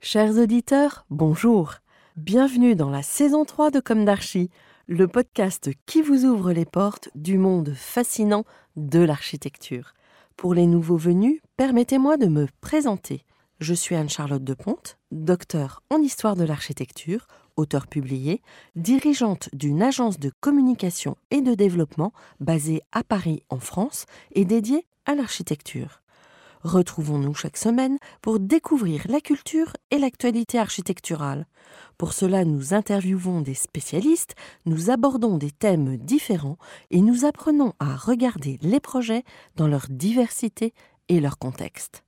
Chers auditeurs, bonjour. Bienvenue dans la saison 3 de Comme d'Archie, le podcast qui vous ouvre les portes du monde fascinant de l'architecture. Pour les nouveaux venus, permettez-moi de me présenter. Je suis Anne-Charlotte de Ponte, docteur en histoire de l'architecture, auteur publié, dirigeante d'une agence de communication et de développement basée à Paris en France et dédiée à l'architecture. Retrouvons-nous chaque semaine pour découvrir la culture et l'actualité architecturale. Pour cela, nous interviewons des spécialistes, nous abordons des thèmes différents et nous apprenons à regarder les projets dans leur diversité et leur contexte.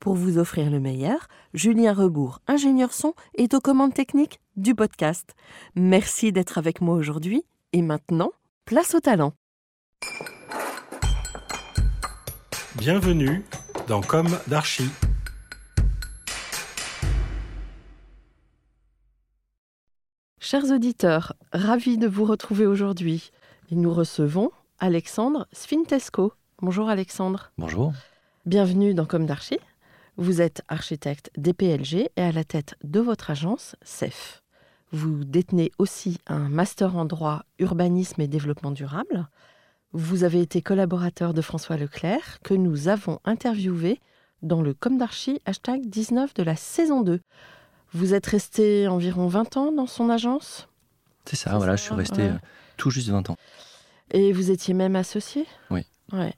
Pour vous offrir le meilleur, Julien Rebourg, ingénieur son, est aux commandes techniques du podcast. Merci d'être avec moi aujourd'hui et maintenant, place au talent. Bienvenue dans Comme d'Archie. Chers auditeurs, ravis de vous retrouver aujourd'hui. Et nous recevons Alexandre Sfintesco. Bonjour Alexandre. Bonjour. Bienvenue dans Comme d'Archie. Vous êtes architecte DPLG et à la tête de votre agence CEF. Vous détenez aussi un master en droit, urbanisme et développement durable. Vous avez été collaborateur de François Leclerc, que nous avons interviewé dans le Comme d'Archie hashtag 19 de la saison 2. Vous êtes resté environ 20 ans dans son agence? C'est ça, voilà, je suis resté ouais. euh, tout juste 20 ans. Et vous étiez même associé? Oui. Ouais.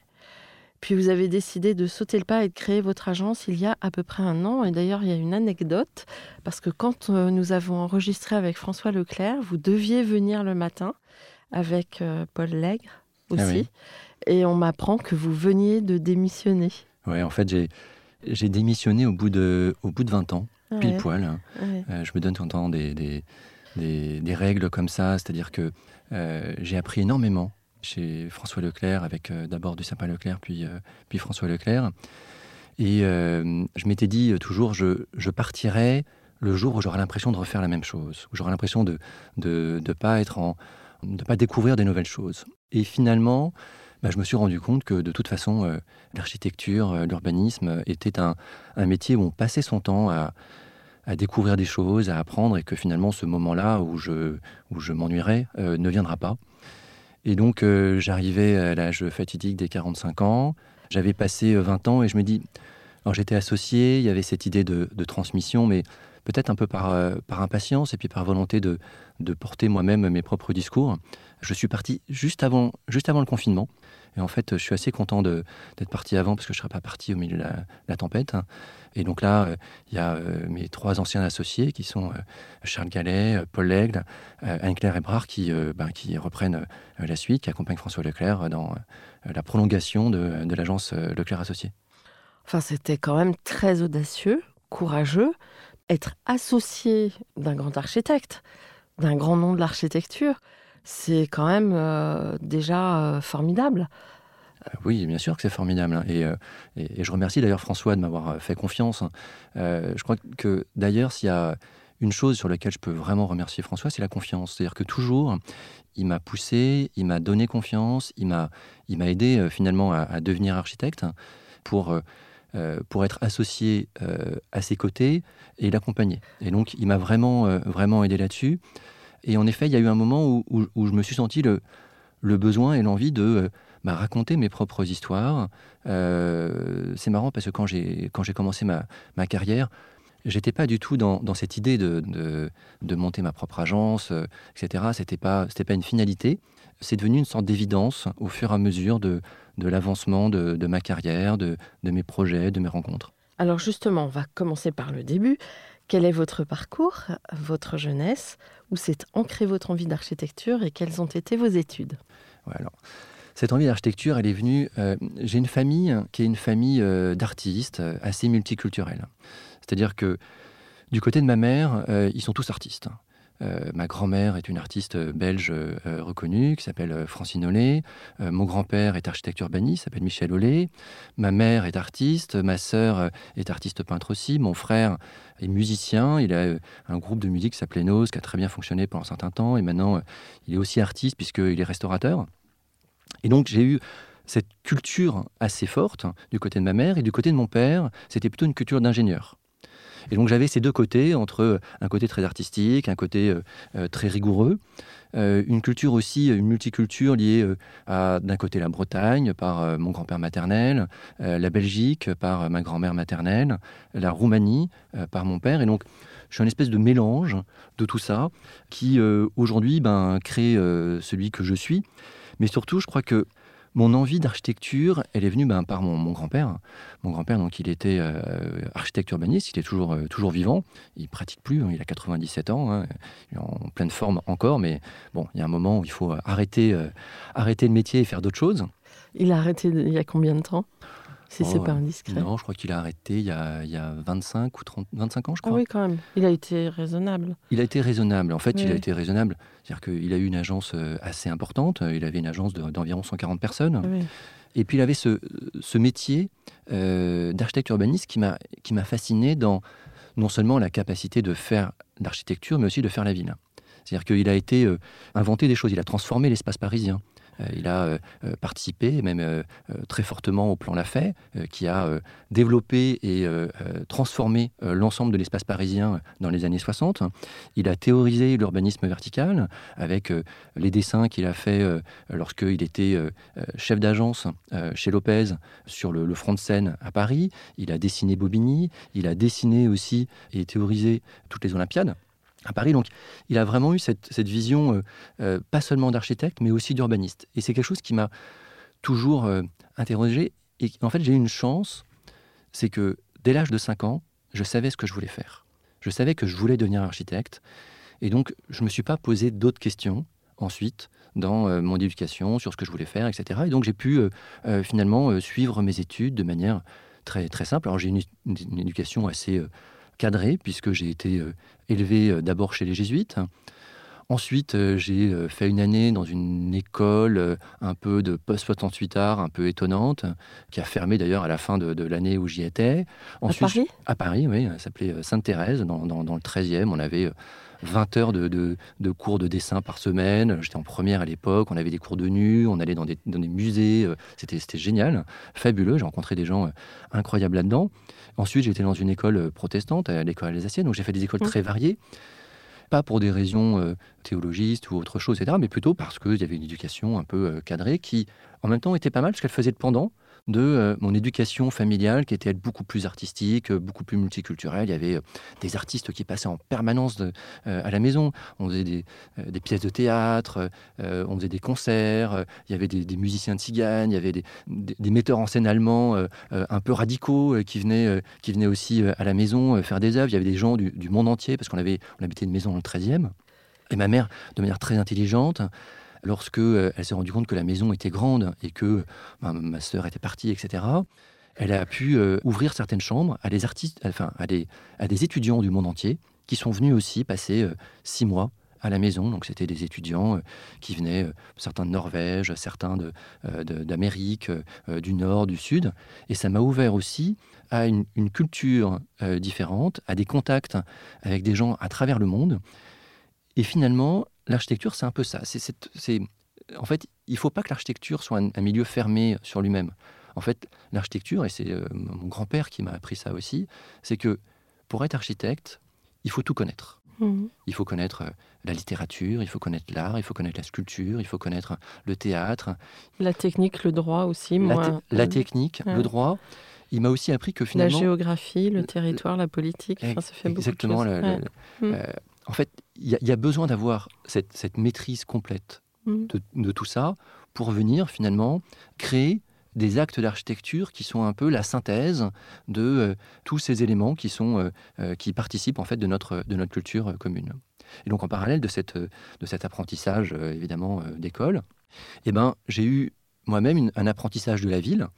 Puis vous avez décidé de sauter le pas et de créer votre agence il y a à peu près un an. Et d'ailleurs, il y a une anecdote, parce que quand euh, nous avons enregistré avec François Leclerc, vous deviez venir le matin avec euh, Paul Lègre aussi. Ah oui. Et on m'apprend que vous veniez de démissionner. Ouais, en fait, j'ai, démissionné au bout, de, au bout de 20 ans, pile Ouais, poil. hein. ouais. Euh, je me donne tout le temps des, des, des- des règles comme ça, c'est-à-dire que euh, j'ai appris énormément chez François Leclerc, avec euh, d'abord du sapin Leclerc, puis, puis François Leclerc. Et je m'étais dit toujours, je, je partirai le jour où j'aurai l'impression de refaire la même chose, où j'aurai l'impression de ne de, de pas être en, de pas découvrir des nouvelles choses. Et finalement, bah, je me suis rendu compte que de toute façon, euh, l'architecture, euh, l'urbanisme euh, était un, un métier où on passait son temps à, à découvrir des choses, à apprendre, et que finalement, ce moment-là où je, où je m'ennuierais ne viendra pas. Et donc, j'arrivais à l'âge fatidique des 45 ans. J'avais passé euh, 20 ans et je me dis, alors j'étais associé, il y avait cette idée de, de transmission, mais peut-être un peu par, par impatience et puis par volonté de, de porter moi-même mes propres discours. Je suis parti juste avant, juste avant le confinement. Et en fait, je suis assez content d'être parti avant parce que je ne serais pas parti au milieu de la, tempête. Et donc là, euh, il y a euh, mes trois anciens associés qui sont euh, Charles Gallet, Paul euh, Anne-Claire Ebrard qui, ben, reprennent la suite, qui accompagnent François Leclerc dans la prolongation de, de l'agence Leclerc Associés. Enfin, c'était quand même très audacieux, courageux, être associé d'un grand architecte, d'un grand nom de l'architecture. C'est quand même euh, déjà euh, formidable. Euh, Oui, bien sûr que c'est formidable. hein. Et, je remercie d'ailleurs François de m'avoir fait confiance. hein. Je crois que d'ailleurs, s'il y a une chose sur laquelle je peux vraiment remercier François, c'est la confiance. C'est-à-dire que toujours, il m'a poussé, il m'a donné confiance, il m'a, aidé finalement à, à devenir architecte pour, euh, pour être associé euh, à ses côtés et l'accompagner. Et donc, il m'a vraiment, euh, vraiment aidé là-dessus. Et en effet, il y a eu un moment où, je me suis senti le, besoin et l'envie de bah, raconter mes propres histoires. C'est marrant parce que quand j'ai commencé ma, ma carrière, j'étais pas du tout dans, cette idée de, monter ma propre agence, etc. C'était pas c'était pas une finalité. C'est devenu une sorte d'évidence au fur et à mesure de, de l'avancement de, de ma carrière, de, de mes projets, de mes rencontres. Alors justement, on va commencer par le début. Quel est votre parcours, votre jeunesse? Où s'est ancrée votre envie d'architecture et quelles ont été vos études? Ouais, alors, cette envie d'architecture, elle est venue. euh, J'ai une famille qui est une famille euh, d'artistes euh, assez multiculturelle. C'est-à-dire que du côté de ma mère, euh, ils sont tous artistes. Euh, ma grand-mère est une artiste euh, belge euh, reconnue qui s'appelle Francine Ollet. Mon grand-père est architecte urbaniste, s'appelle Michel Ollet. Ma mère est artiste. Ma sœur est artiste peintre aussi. Mon frère est musicien. Il a un groupe de musique qui s'appelait Nose, qui a très bien fonctionné pendant un certain temps. Et maintenant, il est aussi artiste puisqu'il est restaurateur. Et donc, j'ai eu cette culture assez forte du côté de ma mère et du côté de mon père, c'était plutôt une culture d'ingénieur. Et donc j'avais ces deux côtés, entre un côté très artistique, un côté très rigoureux, une culture aussi, une multiculture liée à d'un côté la Bretagne par mon grand-père maternel, la Belgique par ma grand-mère maternelle, la Roumanie par mon père. Et donc je suis un espèce de mélange de tout ça qui aujourd'hui ben, crée celui que je suis. Mais surtout, je crois que mon envie d'architecture, elle est venue ben, par mon, grand-père. Mon grand-père, il était euh, architecte urbaniste, il est toujours, euh, vivant. Il pratique plus, hein, il a 97 ans, hein. il est en pleine forme encore, mais bon, il y a un moment où il faut arrêter, euh, arrêter le métier et faire d'autres choses. Il a arrêté il y a combien de temps? Si c'est pas indiscret. Non, je crois qu'il a arrêté il y a, il y a 25 ou 30, 25 ans, je ah crois. oui, quand même. Il a été raisonnable. Il a été raisonnable. En fait, il a été raisonnable. C'est-à-dire qu'il a eu une agence euh, assez importante. Il avait une agence d'environ 140 personnes. Et puis, il avait ce, ce métier euh, d'architecte urbaniste qui m'a fasciné dans non seulement la capacité de faire l'architecture, mais aussi de faire la ville. C'est-à-dire qu'il a été euh, inventé des choses. Il a transformé l'espace parisien. Euh, il a euh, euh, participé, même très fortement au plan Lafay, qui a développé et transformé l'ensemble de l'espace parisien dans les années 60. Il a théorisé l'urbanisme vertical avec les dessins qu'il a fait lorsqu'il était chef d'agence chez Lopez sur le, le, front de Seine à Paris. Il a dessiné Bobigny, il a dessiné aussi et théorisé toutes les Olympiades à Paris. Donc, il a vraiment eu cette, vision, euh, euh, pas seulement d'architecte, mais aussi d'urbaniste. Et c'est quelque chose qui m'a toujours euh, interrogé. Et en fait, j'ai eu une chance, c'est que dès l'âge de 5 ans, je savais ce que je voulais faire. Je savais que je voulais devenir architecte. Et donc, je ne me suis pas posé d'autres questions ensuite dans mon éducation, sur ce que je voulais faire, etc. Et donc, j'ai pu finalement suivre mes études de manière très, très simple. Alors, j'ai une, une, éducation assez cadré, puisque j'ai été euh, élevé euh, d'abord chez les jésuites. Ensuite, euh, j'ai fait une année dans une école un peu de post-68 art, un peu étonnante, qui a fermé d'ailleurs à la fin de, l'année où j'y étais. Ensuite, à Paris? À Paris, oui. Ça s'appelait Sainte-Thérèse, dans, le 13e. On avait 20 heures de, cours de dessin par semaine. J'étais en première à l'époque. On avait des cours de nu, on allait dans des, dans des musées. C'était génial, fabuleux. J'ai rencontré des gens incroyables là-dedans. Ensuite, j'étais dans une école euh, protestante, à l'école alsacienne, donc j'ai fait des écoles mmh. très variées. Pas pour des raisons euh, théologistes ou autre chose, etc., mais plutôt parce qu'il y avait une éducation un peu euh, cadrée qui, en même temps, était pas mal, parce qu'elle faisait le pendant de euh, mon éducation familiale qui était beaucoup plus artistique, euh, beaucoup plus multiculturelle. Il y avait euh, des artistes qui passaient en permanence à la maison. On faisait des, pièces de théâtre, on faisait des concerts, il y avait des, musiciens de tziganes, il y avait des, metteurs en scène allemands un peu radicaux qui, venaient, qui venaient aussi à la maison faire des œuvres. Il y avait des gens du, monde entier parce qu'on avait, on habitait une maison dans le 13e. Et ma mère, de manière très intelligente, lorsque euh, elle s'est rendue compte que la maison était grande et que ben, ma sœur était partie, etc., elle a pu euh, ouvrir certaines chambres à des artistes, enfin à des, à des étudiants du monde entier qui sont venus aussi passer euh, six mois à la maison. Donc c'était des étudiants qui venaient, certains de Norvège, certains d'Amérique, du Nord, du Sud. Et ça m'a ouvert aussi à une, une culture différente, à des contacts avec des gens à travers le monde. Et finalement, l'architecture, c'est un peu ça. C'est, en fait, il ne faut pas que l'architecture soit un, milieu fermé sur lui-même. En fait, l'architecture, et c'est euh, mon grand-père qui m'a appris ça aussi, c'est que pour être architecte, il faut tout connaître. Mmh. Il faut connaître euh, la littérature, il faut connaître l'art, il faut connaître la sculpture, il faut connaître le théâtre. La technique, le droit aussi. La, la technique, le droit. Il m'a aussi appris que finalement... La géographie, le territoire, la politique, ça fait beaucoup de choses. Exactement. Mmh. Euh, en fait, il y, a besoin d'avoir cette, maîtrise complète mm. de, tout ça pour venir finalement créer des actes d'architecture qui sont un peu la synthèse de euh, tous ces éléments qui, sont, euh, euh, qui participent en fait de notre, de notre culture commune. Et donc en parallèle de, cette, de cet apprentissage évidemment d'école, eh ben, j'ai eu moi-même un apprentissage de la ville.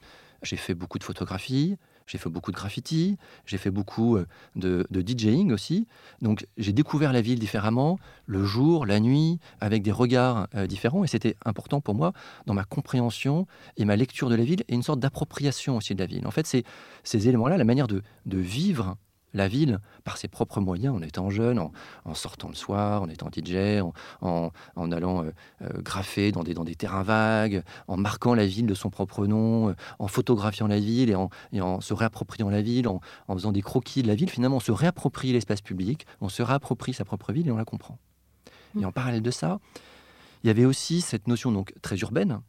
J'ai fait beaucoup de photographies, j'ai fait beaucoup de graffiti, j'ai fait beaucoup euh, de, DJing aussi. Donc j'ai découvert la ville différemment, le jour, la nuit, avec des regards euh, différents. Et c'était important pour moi dans ma compréhension et ma lecture de la ville et une sorte d'appropriation aussi de la ville. En fait, c'est ces éléments-là, la manière de, vivre la ville par ses propres moyens, en étant jeune, en, sortant le soir, en étant DJ, en, allant euh, euh, graffer dans des, dans des terrains vagues, en marquant la ville de son propre nom, euh, en photographiant la ville et en, et se réappropriant la ville, en, faisant des croquis de la ville. Finalement, on se réapproprie l'espace public, on se réapproprie sa propre ville et on la comprend. Et en parallèle de ça, il y avait aussi cette notion donc très urbaine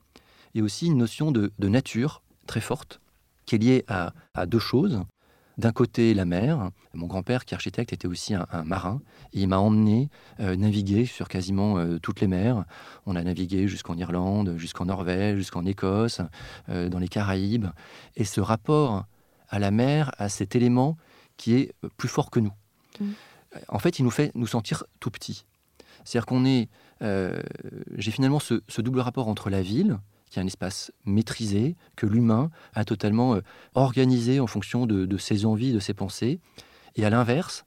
et aussi une notion de, nature très forte qui est liée à, à deux choses. D'un côté, la mer. Mon grand-père, qui est architecte, était aussi un, marin. Et il m'a emmené euh, naviguer sur quasiment euh, toutes les mers. On a navigué jusqu'en Irlande, jusqu'en Norvège, jusqu'en Écosse, euh, dans les Caraïbes. Et ce rapport à la mer, à cet élément qui est plus fort que nous. Mmh. En fait, il nous fait nous sentir tout petits. C'est-à-dire qu'on est. J'ai finalement ce double rapport entre la ville, qui est un espace maîtrisé, que l'humain a totalement euh, organisé en fonction de, ses envies, de ses pensées. Et à l'inverse,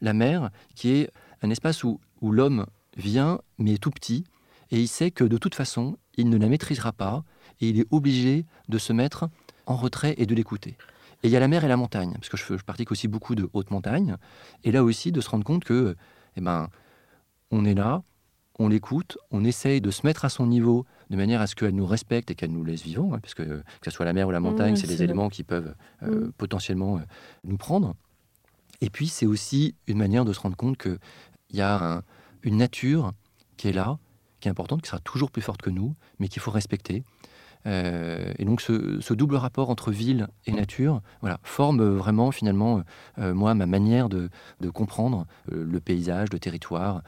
la mer, qui est un espace où, où l'homme vient, mais est tout petit, et il sait que de toute façon, il ne la maîtrisera pas, et il est obligé de se mettre en retrait et de l'écouter. Et il y a la mer et la montagne, parce que je, je pratique aussi beaucoup de haute montagne, et là aussi de se rendre compte que, eh ben, on est là, on l'écoute, on essaye de se mettre à son niveau de manière à ce qu'elle nous respecte et qu'elle nous laisse vivants, hein, puisque que ce soit la mer ou la montagne, c'est des éléments qui peuvent euh, mm. potentiellement euh, nous prendre. Et puis c'est aussi une manière de se rendre compte qu'il y a une nature qui est là, qui est importante, qui sera toujours plus forte que nous, mais qu'il faut respecter. Euh, et donc ce, double rapport entre ville et nature voilà, forme vraiment finalement moi ma manière de, de comprendre le paysage, le territoire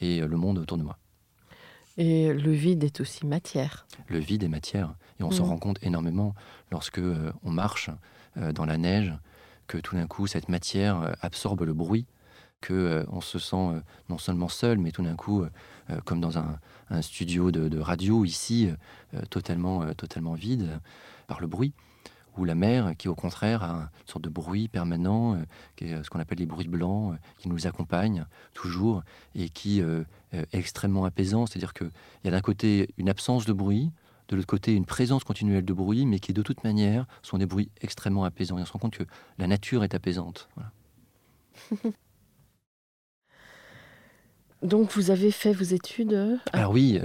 et le monde autour de moi. Et le vide est aussi matière. Le vide est matière. Et on s'en mm. rend compte énormément lorsque euh, on marche euh, dans la neige, que tout d'un coup, cette matière euh, absorbe le bruit, que on se sent non seulement seul, mais tout d'un coup, comme dans un, studio de, radio ici, totalement, totalement vide par le bruit ou la mer qui au contraire a une sorte de bruit permanent, euh, qui est euh, ce qu'on appelle les bruits blancs, euh, qui nous accompagnent toujours et qui est extrêmement apaisant. C'est-à-dire qu'il y a d'un côté une absence de bruit, de l'autre côté une présence continuelle de bruit, mais qui de toute manière sont des bruits extrêmement apaisants. Et on se rend compte que la nature est apaisante. Donc vous avez fait vos études Alors oui,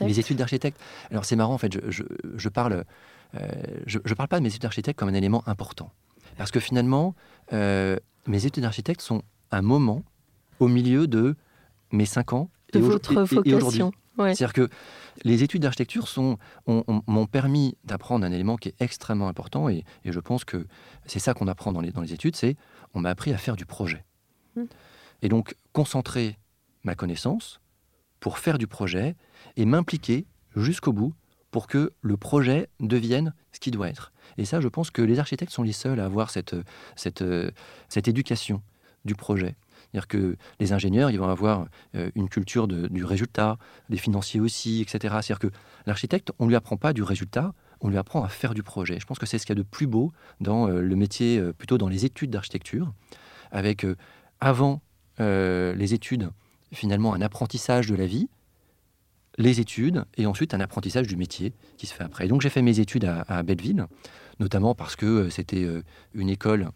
mes, études d'architecte. Alors c'est marrant en fait, je, je parle euh, je ne parle pas de mes études d'architecte comme un élément important. Parce que finalement, euh, mes études d'architecte sont un moment au milieu de mes cinq ans de et, votre vocation. C'est-à-dire que les études d'architecture m'ont permis d'apprendre un élément qui est extrêmement important et, je pense que c'est ça qu'on apprend dans les, dans les études, c'est on m'a appris à faire du projet. Hmm. Et donc concentrer ma connaissance pour faire du projet et m'impliquer jusqu'au bout pour que le projet devienne ce qu'il doit être. Et ça, je pense que les architectes sont les seuls à avoir cette, cette, cette éducation du projet. C'est-à-dire que les ingénieurs, ils vont avoir euh, une culture du résultat, des financiers aussi, etc. C'est-à-dire que l'architecte, on ne lui apprend pas du résultat, on lui apprend à faire du projet. Je pense que c'est ce qu'il y a de plus beau dans euh, le métier, euh, plutôt dans les études d'architecture, avec avant les études, finalement, un apprentissage de la vie, les études et ensuite un apprentissage du métier qui se fait après. donc j'ai fait mes études à, Belleville, notamment parce que euh, c'était euh, une école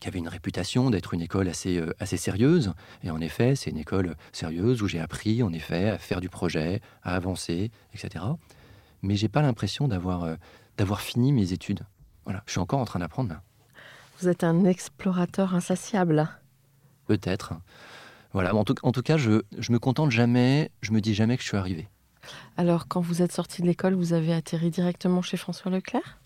qui avait une réputation d'être une école assez, euh, assez sérieuse. Et en effet, c'est une école sérieuse où j'ai appris, en effet, à faire du projet, à avancer, etc. Mais j'ai pas l'impression d'avoir d'avoir fini mes études. Voilà, je suis encore en train d'apprendre Vous êtes un explorateur insatiable. Peut-être. Voilà, en tout, en tout cas, je, je me contente jamais, je me dis jamais que je suis arrivé. Alors, quand vous êtes sorti de l'école, vous avez atterri directement chez François Leclerc?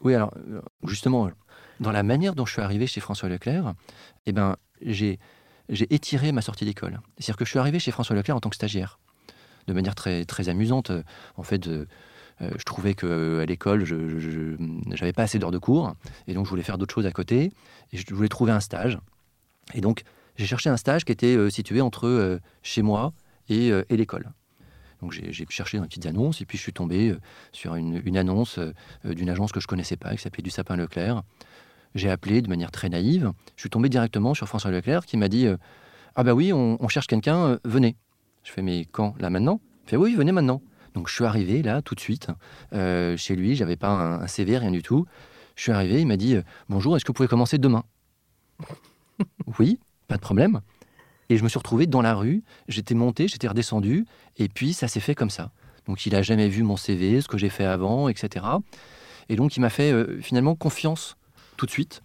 Oui, alors, euh, justement, dans la manière dont je suis arrivé chez François Leclerc, eh ben, j'ai, j'ai étiré ma sortie d'école. C'est-à-dire que je suis arrivé chez François Leclerc en tant que stagiaire, de manière très, très amusante. En fait, euh, je trouvais qu'à l'école, je n'avais pas assez d'heures de cours, et donc je voulais faire d'autres choses à côté, et je voulais trouver un stage. Et donc, j'ai cherché un stage qui était euh, situé entre chez moi et, et l'école. Donc j'ai cherché dans les petites annonces et puis je suis tombé euh, sur une, annonce euh, d'une agence que je connaissais pas, qui s'appelait Du Sapin Leclerc. J'ai appelé de manière très naïve. Je suis tombé directement sur François Leclerc qui m'a dit euh, Ah bah oui, on, cherche quelqu'un, venez. Je fais Mais quand? Là maintenant? Il fait Oui, venez maintenant. Donc je suis arrivé là tout de suite chez lui. J'avais pas un, un, CV, rien du tout. Je suis arrivé. Il m'a dit Bonjour, est-ce que vous pouvez commencer demain? Oui, pas de problème. Et je me suis retrouvé dans la rue, j'étais monté, j'étais redescendu, et puis ça s'est fait comme ça. Donc il n'a jamais vu mon CV, ce que j'ai fait avant, etc. Et donc il m'a fait euh, finalement confiance tout de suite.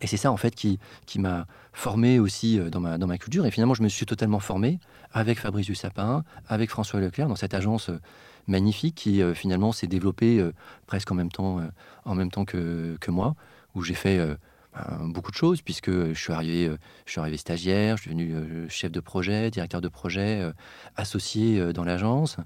Et c'est ça en fait qui, qui m'a formé aussi euh, dans ma, dans ma culture. Et finalement je me suis totalement formé avec Fabrice Dussapin, avec François Leclerc, dans cette agence euh, magnifique qui finalement s'est développée presque en même temps, en même temps que, que moi, où j'ai fait beaucoup de choses, puisque je suis arrivé, arrivé stagiaire, je suis devenu chef de projet, directeur de projet, associé dans l'agence.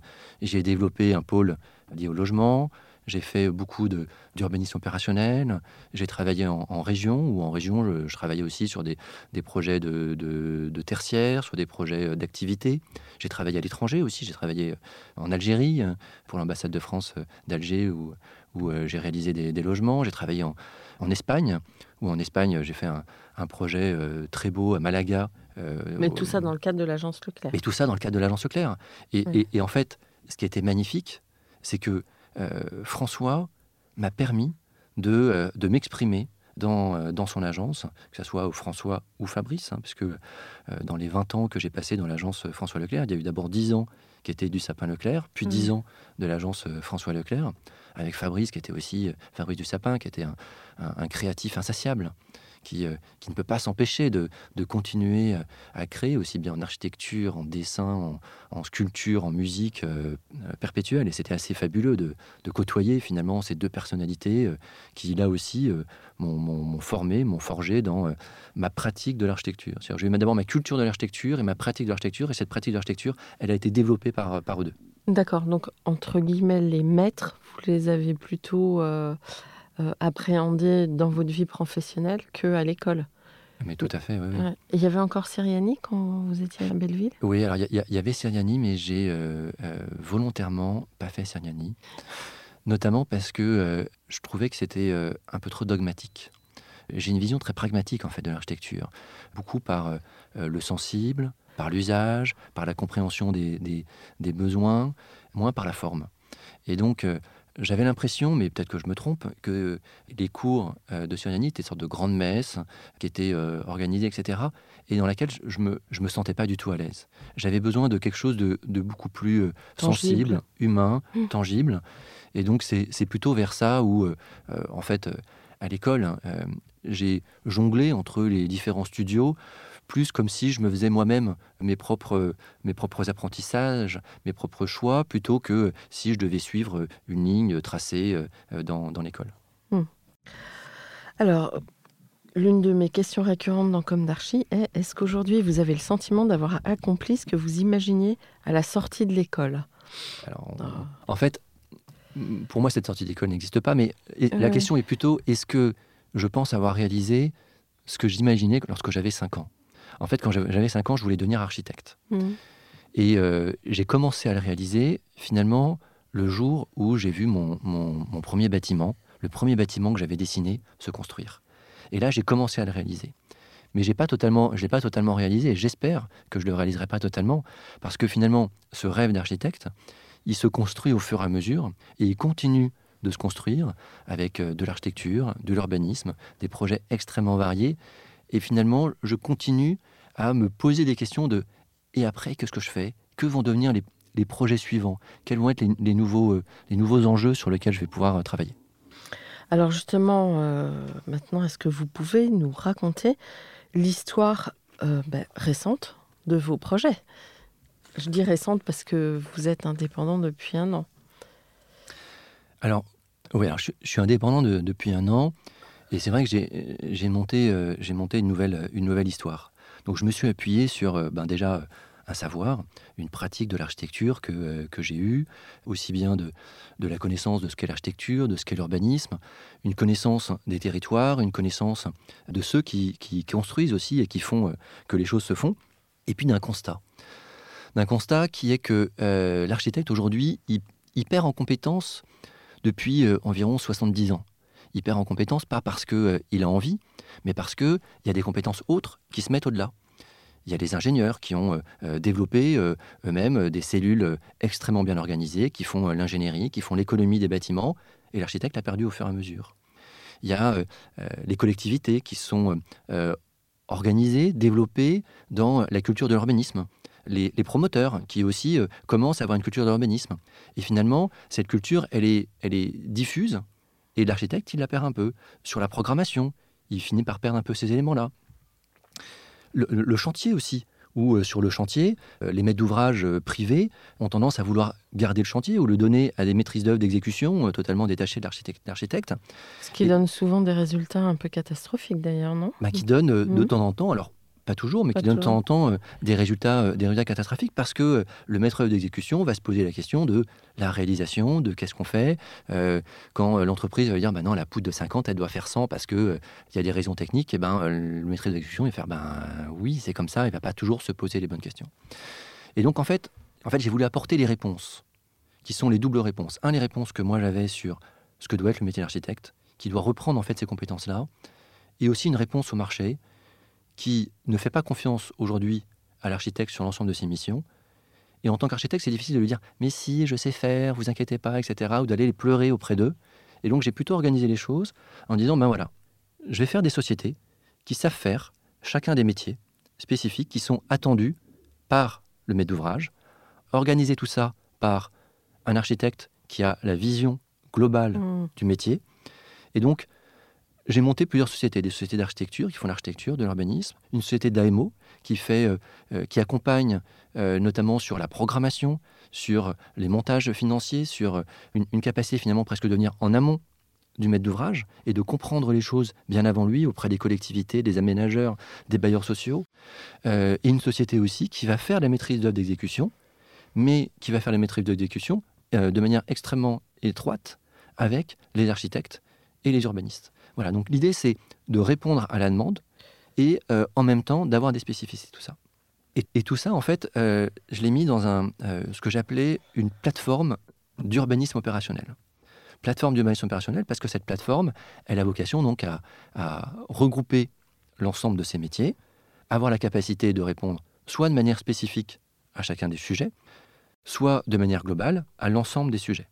J'ai développé un pôle lié au logement. J'ai fait beaucoup d'urbanisme opérationnel. J'ai travaillé en, région, ou en région, je, travaillais aussi sur des, des projets de, de, tertiaire, sur des projets euh, d'activité. J'ai travaillé à l'étranger aussi. J'ai travaillé en Algérie, pour l'ambassade de France euh, d'Alger, où, où euh, j'ai réalisé des, des logements. J'ai travaillé en, en, Espagne, où en Espagne, j'ai fait un, un projet très beau à Malaga. Mais tout ça dans le cadre de l'agence Leclerc. Mais tout ça dans le cadre de l'agence Leclerc. Et, et, et en fait, ce qui était magnifique, c'est que euh, François m'a permis de, euh, de m'exprimer dans, euh, dans, son agence, que ce soit François ou Fabrice, hein, puisque dans les 20 ans que j'ai passé dans l'agence François Leclerc, il y a eu d'abord 10 ans qui étaient du Sapin Leclerc, puis 10 mmh. ans de l'agence François Leclerc, avec Fabrice qui était aussi Fabrice du Sapin, qui était un créatif insatiable, euh, qui, ne peut pas s'empêcher de, continuer euh, à créer, aussi bien en architecture, en dessin, en, sculpture, en musique euh, perpétuelle. Et c'était assez fabuleux de, côtoyer finalement ces deux personnalités qui, là aussi, m'ont formé, m'ont forgé dans ma pratique de l'architecture. J'ai eu d'abord ma culture de l'architecture et ma pratique de l'architecture, et cette pratique de l'architecture, elle a été développée par, eux deux. D'accord, donc entre guillemets, les maîtres, vous les avez plutôt appréhender dans votre vie professionnelle qu'à l'école. Mais tout à fait, oui. Il y avait encore Siriani quand vous étiez à Belleville? Oui, alors il y, avait Siriani, mais j'ai euh, euh, volontairement pas fait Siriani, notamment parce que je trouvais que c'était un peu trop dogmatique. J'ai une vision très pragmatique en fait de l'architecture, beaucoup par le sensible, par l'usage, par la compréhension des, des, des, besoins, moins par la forme. Et donc, j'avais l'impression, mais peut-être que je me trompe, que les cours euh, de Siriani étaient une sorte de grande messe qui étaient euh, organisées, etc., et dans laquelle je me, je me sentais pas du tout à l'aise. J'avais besoin de quelque chose de, beaucoup plus euh, sensible, humain, mmh. tangible. Et donc, c'est plutôt vers ça où, en fait, à l'école, hein, j'ai jonglé entre les différents studios plus comme si je me faisais moi-même mes propres, mes propres apprentissages, mes propres choix, plutôt que si je devais suivre une ligne tracée euh, dans, dans l'école. Hmm. Alors, l'une de mes questions récurrentes dans Comme d'Archie est est-ce qu'aujourd'hui vous avez le sentiment d'avoir accompli ce que vous imaginiez à la sortie de l'école? Alors. En fait, pour moi, cette sortie d'école n'existe pas, mais la question est plutôt est-ce que je pense avoir réalisé ce que j'imaginais lorsque j'avais 5 ans? En fait, quand j'avais 5 ans, je voulais devenir architecte. Mmh. Et euh, j'ai commencé à le réaliser finalement le jour où j'ai vu mon, premier bâtiment, le premier bâtiment que j'avais dessiné, se construire. Et là, j'ai commencé à le réaliser. Mais j'ai pas totalement, je l'ai pas totalement réalisé. J'espère que je le réaliserai pas totalement, parce que finalement, ce rêve d'architecte, il se construit au fur et à mesure, et il continue de se construire avec euh, de l'architecture, de l'urbanisme, des projets extrêmement variés. Et finalement, je continue à me poser des questions de et après, qu'est-ce que je fais? Que vont devenir les, projets suivants? Quels vont être les, nouveaux, euh, les nouveaux enjeux sur lesquels je vais pouvoir euh, travailler? Alors justement, euh, maintenant, est-ce que vous pouvez nous raconter l'histoire ben, récente de vos projets? Je dis récente parce que vous êtes indépendant depuis un an. Alors, oui, alors je, suis indépendant depuis un an. Et c'est vrai que j'ai monté, j'ai monté une, nouvelle, une nouvelle histoire. Donc je me suis appuyé sur euh, ben, déjà un savoir, une pratique de l'architecture que, euh, j'ai eue, aussi bien de, la connaissance de ce qu'est l'architecture, de ce qu'est l'urbanisme, une connaissance des territoires, une connaissance de ceux qui, construisent aussi et qui font euh, que les choses se font, et puis d'un constat. D'un constat qui est que l'architecte aujourd'hui, il, perd en compétences depuis environ 70 ans. Il perd en compétences pas parce qu'il a envie, mais parce qu'il y a des compétences autres qui se mettent au-delà. Il y a des ingénieurs qui ont euh, euh, développé euh, eux-mêmes des cellules extrêmement bien organisées, qui font l'ingénierie, qui font l'économie des bâtiments, et l'architecte a perdu au fur et à mesure. Il y a les collectivités qui sont organisés, développés dans la culture de l'urbanisme. Les, promoteurs qui aussi commencent à avoir une culture de l'urbanisme. Et finalement, cette culture, elle est, elle est diffuse, et l'architecte, il la perd un peu. Sur la programmation, il finit par perdre un peu ces éléments-là. le chantier aussi, où euh, sur le chantier, euh, les maîtres d'ouvrage euh, privés ont tendance à vouloir garder le chantier ou le donner à des maîtrises d'œuvre d'exécution totalement détachées de l'architecte. Ce qui donne souvent des résultats un peu catastrophiques d'ailleurs, non? Bah, Qui donne de mmh. temps en temps, alors pas toujours, mais qui donne de temps en temps euh, des, résultats, euh, des résultats catastrophiques parce que euh, le maître d'exécution va se poser la question de la réalisation, de qu'est-ce qu'on fait. quand l'entreprise va dire, bah non, la poudre de 50, elle doit faire 100 parce qu'il il y a des raisons techniques, et ben, le maître d'exécution va faire, ben oui, c'est comme ça, il va pas toujours se poser les bonnes questions. Et donc, en fait, en fait j'ai voulu apporter les réponses, qui sont les doubles réponses. Un, les réponses que moi j'avais sur ce que doit être le métier d'architecte, qui doit reprendre en fait ces compétences-là, et aussi une réponse au marché qui ne fait pas confiance aujourd'hui à l'architecte sur l'ensemble de ses missions. Et en tant qu'architecte, c'est difficile de lui dire Mais si, je sais faire, vous inquiétez pas, etc. ou d'aller les pleurer auprès d'eux. Et donc, j'ai plutôt organisé les choses en disant Ben voilà, je vais faire des sociétés qui savent faire chacun des métiers spécifiques qui sont attendus par le maître d'ouvrage, organiser tout ça par un architecte qui a la vision globale mmh. du métier. Et donc, j'ai monté plusieurs sociétés, des sociétés d'architecture qui font l'architecture, de l'urbanisme, une société d'AMO qui, fait, euh, euh, qui accompagne euh, notamment sur la programmation, sur les montages financiers, sur une, capacité finalement presque de venir en amont du maître d'ouvrage et de comprendre les choses bien avant lui auprès des collectivités, des aménageurs, des bailleurs sociaux. et une société aussi qui va faire la maîtrise d'œuvre d'exécution, mais qui va faire la maîtrise d'œuvre d'exécution de manière extrêmement étroite avec les architectes et les urbanistes. Voilà, donc l'idée c'est de répondre à la demande et euh, en même temps d'avoir des spécificités, tout ça. Et, tout ça, en fait, euh, je l'ai mis dans euh, ce que j'appelais une plateforme d'urbanisme opérationnel. Plateforme d'urbanisme opérationnel parce que cette plateforme, elle a vocation donc à, à regrouper l'ensemble de ces métiers, avoir la capacité de répondre soit de manière spécifique à chacun des sujets, soit de manière globale à l'ensemble des sujets.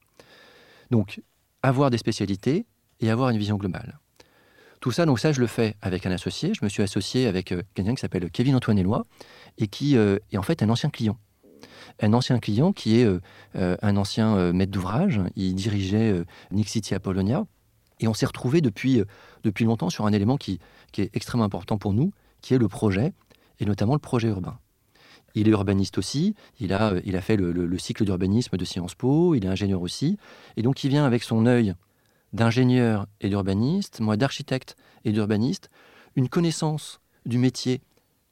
Donc, avoir des spécialités et avoir une vision globale. Tout ça, donc ça, je le fais avec un associé. Je me suis associé avec euh, quelqu'un qui s'appelle Kevin Antoine Éloi et qui euh, est en fait un ancien client. Un ancien client qui est euh, un ancien maître d'ouvrage. Il dirigeait Nick City Apollonia. Et on s'est retrouvé depuis, depuis longtemps sur un élément qui, qui est extrêmement important pour nous, qui est le projet, et notamment le projet urbain. Il est urbaniste aussi, il a, il a fait le, le cycle d'urbanisme de Sciences Po, il est ingénieur aussi, et donc il vient avec son œil d'ingénieur et d'urbaniste, moi d'architecte et d'urbaniste, une connaissance du métier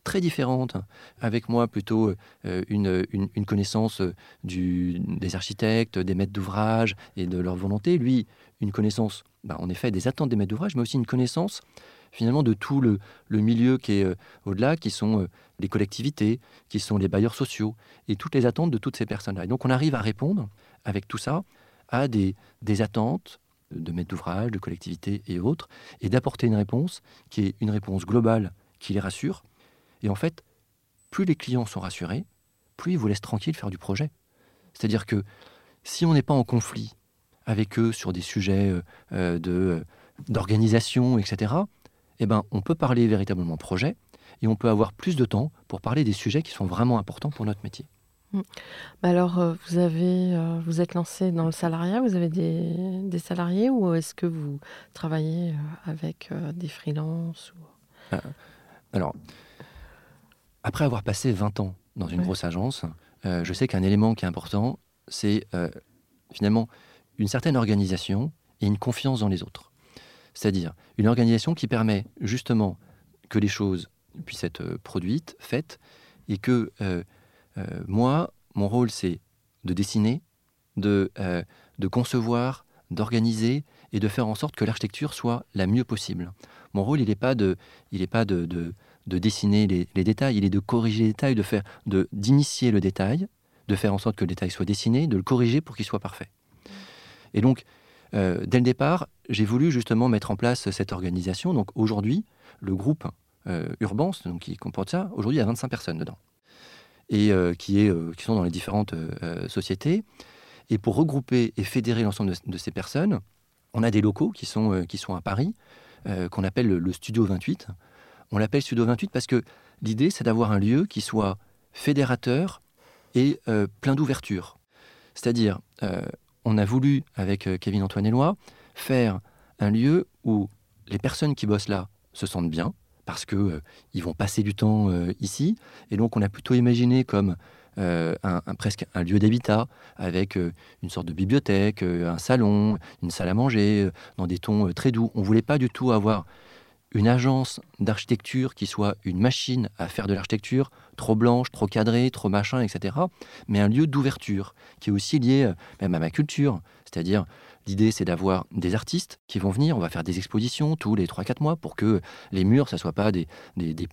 très différente, avec moi plutôt euh, une, une, connaissance des architectes, des maîtres d'ouvrage et de leur volonté. Lui, une connaissance, bah, en effet, des attentes des maîtres d'ouvrage, mais aussi une connaissance finalement de tout le, milieu qui est euh, au-delà, qui sont euh, les collectivités, qui sont les bailleurs sociaux, et toutes les attentes de toutes ces personnes-là. Et donc on arrive à répondre, avec tout ça, à des attentes, de maîtres d'ouvrage, de collectivités et autres, et d'apporter une réponse qui est une réponse globale qui les rassure. Et en fait, plus les clients sont rassurés, plus ils vous laissent tranquille faire du projet. C'est-à-dire que si on n'est pas en conflit avec eux sur des sujets euh, euh, de, euh, d'organisation, etc., eh ben, on peut parler véritablement projet et on peut avoir plus de temps pour parler des sujets qui sont vraiment importants pour notre métier. Bah alors, euh, vous avez, euh, vous êtes lancé dans le salariat, vous avez des, des salariés ou est-ce que vous travaillez euh, avec des freelances ou... Alors, après avoir passé 20 ans dans une grosse agence, je sais qu'un élément qui est important, c'est finalement une certaine organisation et une confiance dans les autres. C'est-à-dire une organisation qui permet justement que les choses puissent être produites, faites, et que euh, moi, mon rôle, c'est de dessiner, de, euh, de concevoir, d'organiser et de faire en sorte que l'architecture soit la mieux possible. Mon rôle, il n'est pas de, il pas de, de, de dessiner les, détails, il est de corriger les détails, de faire, de d'initier le détail, de faire en sorte que le détail soit dessiné, de le corriger pour qu'il soit parfait. Et donc, euh, dès le départ, j'ai voulu justement mettre en place cette organisation. Donc aujourd'hui, le groupe euh, donc, qui comporte ça, aujourd'hui, il y a 25 personnes dedans et euh, euh, qui sont dans les différentes euh, sociétés. Et pour regrouper et fédérer l'ensemble de, ces personnes, on a des locaux qui sont, qui sont à Paris, qu'on appelle le, Studio 28, On l'appelle Studio 28 parce que l'idée, c'est d'avoir un lieu qui soit fédérateur et plein d'ouverture. C'est-à-dire, on a voulu, avec Kevin Antoine Éloi, faire un lieu où les personnes qui bossent là se sentent bien, parce qu'ils euh, vont passer du temps euh, ici. Et donc, on a plutôt imaginé comme euh, un, presque un lieu d'habitat avec une sorte de bibliothèque, un salon, une salle à manger, dans des tons très doux. On voulait pas du tout avoir une agence d'architecture qui soit une machine à faire de l'architecture, trop blanche, trop cadrée, trop machin, etc. Mais un lieu d'ouverture qui est aussi lié même à ma culture, c'est-à-dire L'idée, c'est d'avoir des artistes qui vont venir. On va faire des expositions tous les 3-4 mois pour que les murs, ça ne soit pas des,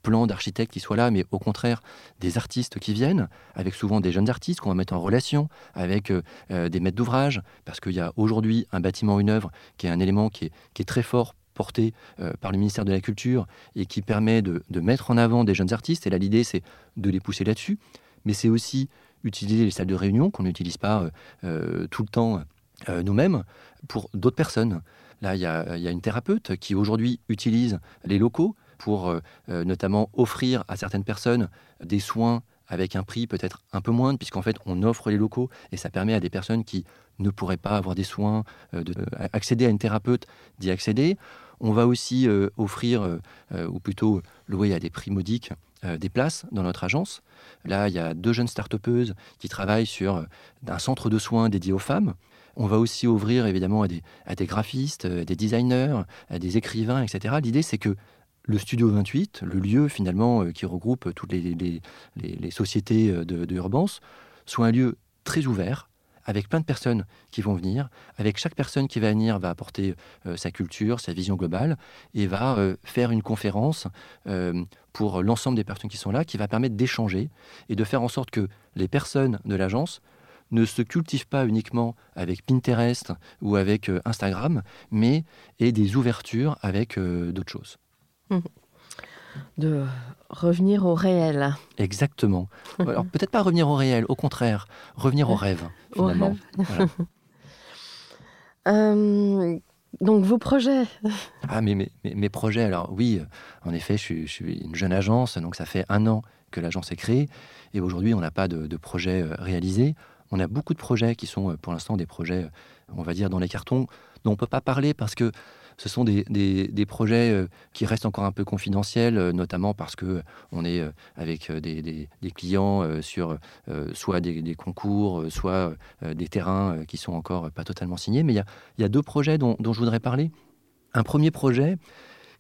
plans d'architectes qui soient là, mais au contraire, des artistes qui viennent, avec souvent des jeunes artistes qu'on va mettre en relation avec euh, euh, des maîtres d'ouvrage, parce qu'il y a aujourd'hui un bâtiment, une œuvre, qui est un élément qui est, très fort porté euh, par le ministère de la Culture et qui permet de, mettre en avant des jeunes artistes. Et là, l'idée, c'est de les pousser là-dessus. Mais c'est aussi utiliser les salles de réunion qu'on n'utilise pas tout le temps euh, nous-mêmes pour d'autres personnes. Là, il y, a, une thérapeute qui aujourd'hui utilise les locaux pour euh, euh, notamment offrir à certaines personnes des soins avec un prix peut-être un peu moindre, puisqu'en fait, on offre les locaux et ça permet à des personnes qui ne pourraient pas avoir des soins, d'accéder à une thérapeute, d'y accéder. On va aussi offrir, ou plutôt louer à des prix modiques, des places dans notre agence. Là, il y a deux jeunes start qui travaillent sur un centre de soins dédié aux femmes. On va aussi ouvrir évidemment à des, graphistes, à des designers, à des écrivains, etc. L'idée, c'est que le Studio 28, le lieu finalement euh, qui regroupe toutes les, sociétés euh, de, Urbance, soit un lieu très ouvert, avec plein de personnes qui vont venir. Avec chaque personne qui va venir va apporter euh, sa culture, sa vision globale, et va faire une conférence pour l'ensemble des personnes qui sont là, qui va permettre d'échanger et de faire en sorte que les personnes de l'agence ne se cultive pas uniquement avec Pinterest ou avec euh, Instagram, mais ait des ouvertures avec euh, d'autres choses. Mmh. De revenir au réel. Exactement. Alors peut-être pas revenir au réel, au contraire, revenir au rêve, finalement. Euh, donc vos projets Ah, mais mes, mes, projets, alors oui, en effet, je suis, une jeune agence, donc ça fait un an que l'agence est créée, et aujourd'hui on n'a pas de, de projet réalisé. On a beaucoup de projets qui sont euh, pour l'instant des projets, euh, on va dire, dans les cartons, dont on ne peut pas parler parce que ce sont des, projets euh, qui restent encore un peu confidentiels, notamment parce que on est avec des, clients sur soit des, concours, soit des terrains qui sont encore pas totalement signés. Mais il y a, deux projets dont, je voudrais parler. Un premier projet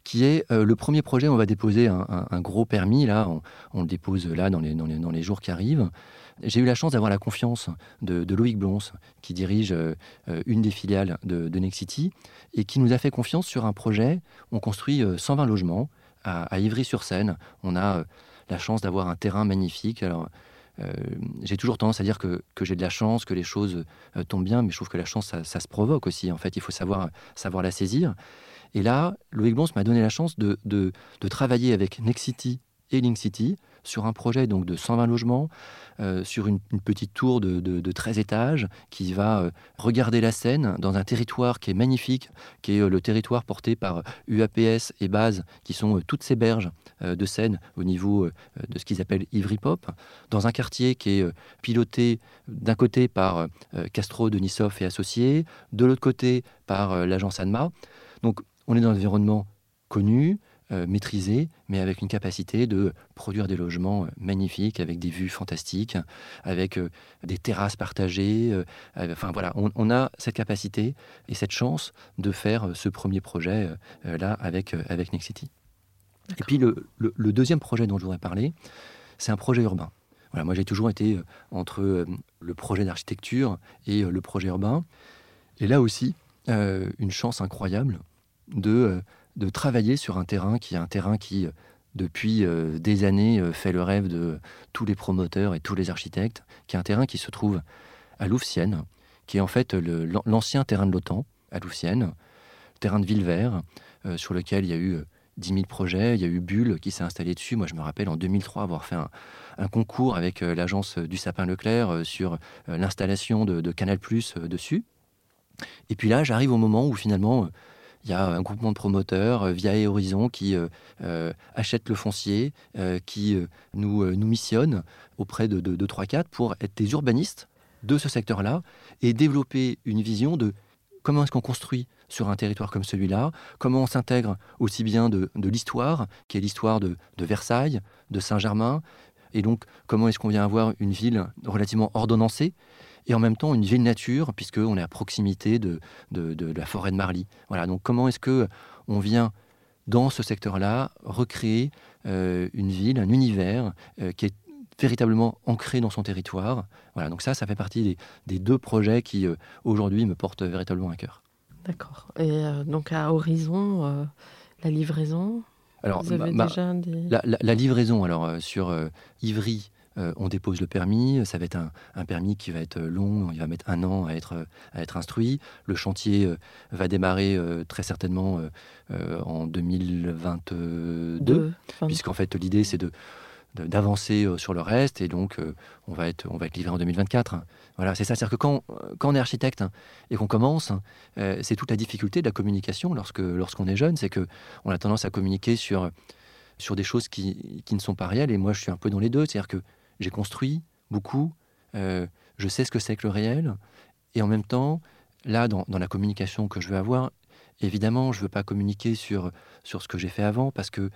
qui est le premier projet, on va déposer un, gros permis, là, on, le dépose là dans les, dans les jours qui arrivent. J'ai eu la chance d'avoir la confiance de, Loïc Blons, qui dirige euh, une des filiales de, Nexity, et qui nous a fait confiance sur un projet. On construit 120 euh, logements à, Ivry-sur-Seine. On a euh, la chance d'avoir un terrain magnifique. Alors, j'ai toujours tendance à dire que, j'ai de la chance, que les choses tombent bien, mais je trouve que la chance, ça, se provoque aussi. En fait, il faut savoir, la saisir. Et là, Loïc Blons m'a donné la chance de, de, de travailler avec Nexity et Link City sur un projet donc de 120 logements, euh, sur une, petite tour de, 13 étages qui va euh, regarder la Seine dans un territoire qui est magnifique, qui est euh, le territoire porté par UAPS et Base, qui sont toutes ces berges de Seine au niveau de ce qu'ils appellent Ivry Pop, dans un quartier qui est piloté d'un côté par Castro, Denisov et Associés, de l'autre côté par l'agence ANMA. Donc on est dans un environnement connu, euh, maîtrisé, mais avec une capacité de produire des logements euh, magnifiques, avec des vues fantastiques, avec euh, des terrasses partagées. enfin voilà, on, a cette capacité et cette chance de faire ce premier projet là avec, avec Nexity. Et puis le, deuxième projet dont je voudrais parler, c'est un projet urbain. Voilà, moi j'ai toujours été entre le projet d'architecture et le projet urbain. Et là aussi, une chance incroyable de de travailler sur un terrain qui est un terrain qui, euh, depuis euh, des années, euh, fait le rêve de tous les promoteurs et tous les architectes, qui est un terrain qui se trouve à Louvciennes, qui est en fait l'ancien terrain de l'OTAN à Louvciennes, terrain de Villevert, sur lequel il y a eu 10 000 projets, il y a eu Bulle qui s'est installé dessus. Moi, je me rappelle en 2003 avoir fait un, concours avec l'agence du Sapin Leclerc sur l'installation de, de, Canal Plus dessus. Et puis là, j'arrive au moment où finalement il y a un groupement de promoteurs euh, via Horizon qui euh, euh, achète le foncier, qui nous, nous missionne auprès de, de, 3-4 pour être des urbanistes de ce secteur-là et développer une vision de comment est-ce qu'on construit sur un territoire comme celui-là, comment on s'intègre aussi bien de, de l'histoire, qui est l'histoire de, de, Versailles, de Saint-Germain, et donc comment est-ce qu'on vient avoir une ville relativement ordonnancée, et en même temps une ville nature, puisqu'on est à proximité de, de, la forêt de Marly. Voilà, donc comment est-ce que on vient dans ce secteur-là recréer euh, une ville, un univers euh, qui est véritablement ancré dans son territoire? Voilà, donc ça, ça fait partie des, deux projets qui euh, aujourd'hui me portent véritablement à cœur. D'accord. Et donc à Horizon, la livraison? Alors, Vous avez déjà des... la, la, livraison, alors sur Ivry, euh, on dépose le permis, ça va être un, permis qui va être long, il va mettre un an à être, à être instruit. Le chantier euh, va démarrer euh, très certainement en 2022, puisqu'en fait l'idée c'est de d'avancer sur le reste et donc on va être on va être livré en 2024 voilà c'est ça c'est à dire que quand, quand on est architecte et qu'on commence c'est toute la difficulté de la communication lorsque lorsqu'on est jeune c'est que on a tendance à communiquer sur sur des choses qui, qui, ne sont pas réelles et moi je suis un peu dans les deux. C'est à dire que j'ai construit beaucoup, euh, je sais ce que c'est que le réel, et en même temps, là, dans, la communication que je veux avoir, évidemment, je ne veux pas communiquer sur, sur ce que j'ai fait avant, parce que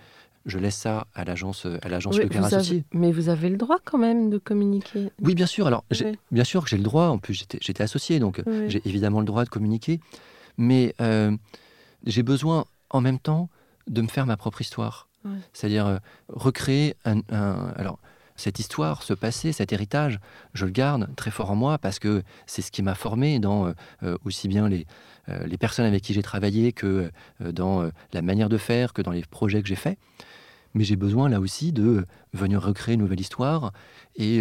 je laisse ça à l'agence à l'agence oui, Associé. Mais vous avez le droit quand même de communiquer. Oui, bien sûr. Alors, bien sûr que j'ai le droit. En plus, j'étais associé, donc j'ai évidemment le droit de communiquer. Mais euh, j'ai besoin, en même temps, de me faire ma propre histoire. C'est-à-dire euh, recréer un, un, Alors, cette histoire, ce passé, cet héritage, je le garde très fort en moi parce que c'est ce qui m'a formé dans euh, euh, aussi bien les, euh, les personnes avec qui j'ai travaillé que dans la manière de faire, que dans les projets que j'ai faits. Mais j'ai besoin là aussi de venir recréer une nouvelle histoire. Et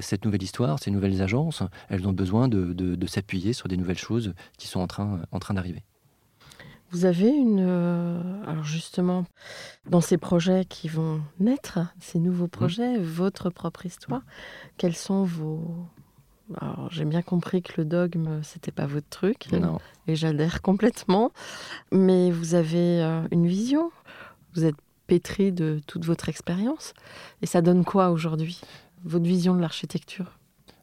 cette nouvelle histoire, ces nouvelles agences, elles ont besoin de, s'appuyer sur des nouvelles choses qui sont en train d'arriver. Vous avez une... Euh, alors justement, dans ces projets qui vont naître, ces nouveaux mmh. projets, votre propre histoire, quels sont vos... Alors j'ai bien compris que le dogme, c'était pas votre truc, non. et j'adhère complètement, mais vous avez euh, une vision, vous êtes pétri de toute votre expérience, et ça donne quoi aujourd'hui, votre vision de l'architecture?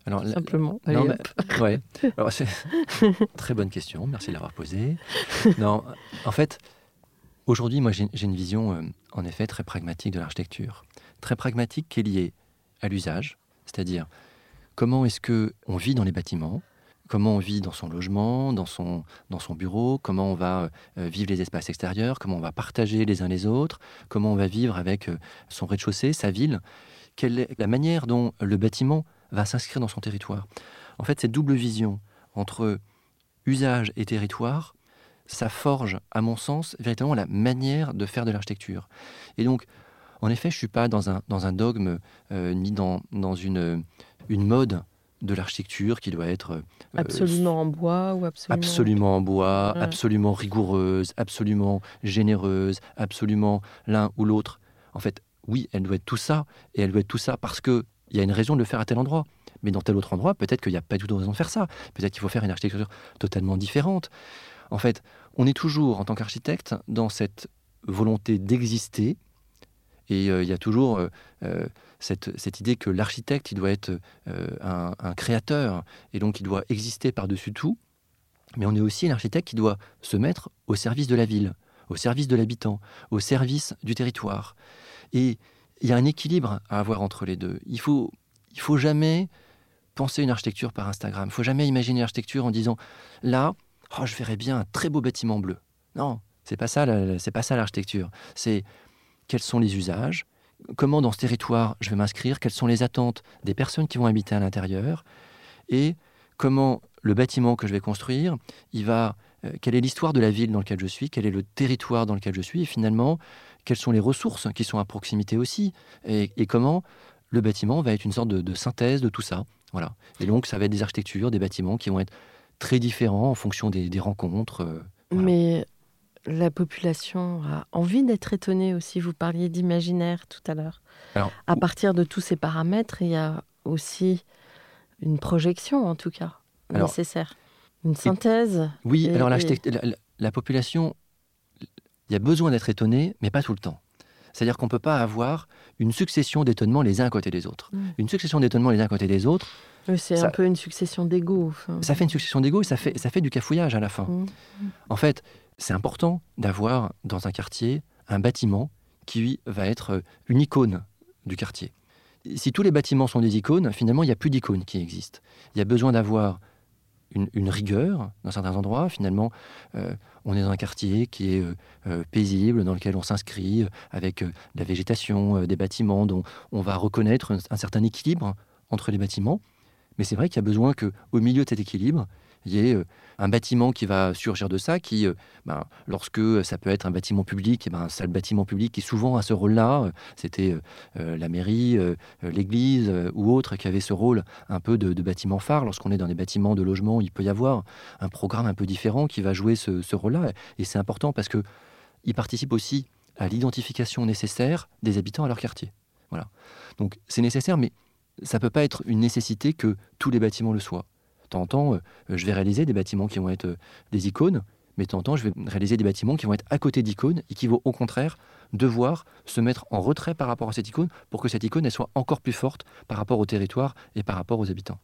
Alors, Simplement. ouais. Alors, c'est très bonne question. Merci de l'avoir posée. non, en fait, aujourd'hui, moi, j'ai une vision, euh, en effet, très pragmatique de l'architecture. Très pragmatique qui est liée à l'usage, c'est-à-dire comment est-ce que on vit dans les bâtiments, comment on vit dans son logement, dans son, dans son bureau, comment on va euh, vivre les espaces extérieurs, comment on va partager les uns les autres, comment on va vivre avec euh, son rez-de-chaussée, sa ville, quelle est la manière dont le bâtiment va s'inscrire dans son territoire. En fait, cette double vision entre usage et territoire, ça forge, à mon sens, véritablement la manière de faire de l'architecture. Et donc, en effet, je ne suis pas dans un, dans un dogme euh, ni dans, dans une, une mode de l'architecture qui doit être... Euh, absolument en bois ou absolument... Absolument en bois, absolument rigoureuse, absolument généreuse, absolument l'un ou l'autre. En fait, oui, elle doit être tout ça, et elle doit être tout ça parce que il y a une raison de le faire à tel endroit. Mais dans tel autre endroit, peut-être qu'il n'y a pas du tout de raison de faire ça. Peut-être qu'il faut faire une architecture totalement différente. En fait, on est toujours, en tant qu'architecte, dans cette volonté d'exister. Et euh, il y a toujours euh, euh, cette, idée que l'architecte, il doit être un, un, créateur, et donc il doit exister par-dessus tout. Mais on est aussi l'architecte qui doit se mettre au service de la ville, au service de l'habitant, au service du territoire. Et il y a un équilibre à avoir entre les deux. Il faut, il faut jamais penser une architecture par Instagram. Il faut jamais imaginer l'architecture en disant là, oh, je verrais bien un très beau bâtiment bleu. Non, c'est pas ça, c'est pas ça l'architecture. C'est quels sont les usages, comment dans ce territoire je vais m'inscrire, quelles sont les attentes des personnes qui vont habiter à l'intérieur, et comment le bâtiment que je vais construire, il va, euh, quelle est l'histoire de la ville dans laquelle je suis, quel est le territoire dans lequel je suis, et finalement, quelles sont les ressources qui sont à proximité aussi, et, comment le bâtiment va être une sorte de, synthèse de tout ça. Voilà. Et donc, ça va être des architectures, des bâtiments qui vont être très différents en fonction des, rencontres. Euh, Mais la population a envie d'être étonnée aussi. Vous parliez d'imaginaire tout à l'heure. À partir de tous ces paramètres, il y a aussi une projection, en tout cas, nécessaire. Une synthèse. oui, alors la, la, population il y a besoin d'être étonné, mais pas tout le temps. C'est-à-dire qu'on ne peut pas avoir une succession d'étonnements les uns à côté des autres. Mm. Une succession d'étonnements les uns à côté des autres, C'est un peu une succession enfin. ça fait une succession d'égaux et ça fait, ça fait du cafouillage à la fin. Mm. En fait, c'est important d'avoir dans un quartier un bâtiment qui va être euh, une icône du quartier. Si tous les bâtiments sont des icônes, finalement, il n'y a plus d'icônes qui existent. Il y a besoin d'avoir une, rigueur dans certains endroits. Finalement, euh, on est dans un quartier qui est euh, euh, paisible, dans lequel on s'inscrit, avec de la végétation, des bâtiments dont on va reconnaître un, un certain équilibre entre les bâtiments. Mais c'est vrai qu'il y a besoin qu'au milieu de cet équilibre, il y ait euh, un bâtiment qui va surgir de ça, qui, euh, ben, lorsque ça peut être un bâtiment public, et ben, c'est le bâtiment public qui souvent a ce rôle-là. C'était euh, la mairie, l'église ou autre qui avait ce rôle un peu de, bâtiment phare. Lorsqu'on est dans des bâtiments de logement, il peut y avoir un programme un peu différent qui va jouer ce, rôle-là. Et c'est important parce que il participe aussi à l'identification nécessaire des habitants à leur quartier. Voilà. Donc c'est nécessaire, mais ça peut pas être une nécessité que tous les bâtiments le soient. Temps, euh, je vais réaliser des bâtiments qui vont être euh, des icônes, mais temps, je vais réaliser des bâtiments qui vont être à côté d'icônes et qui vont au contraire devoir se mettre en retrait par rapport à cette icône pour que cette icône soit encore plus forte par rapport au territoire et par rapport aux habitants.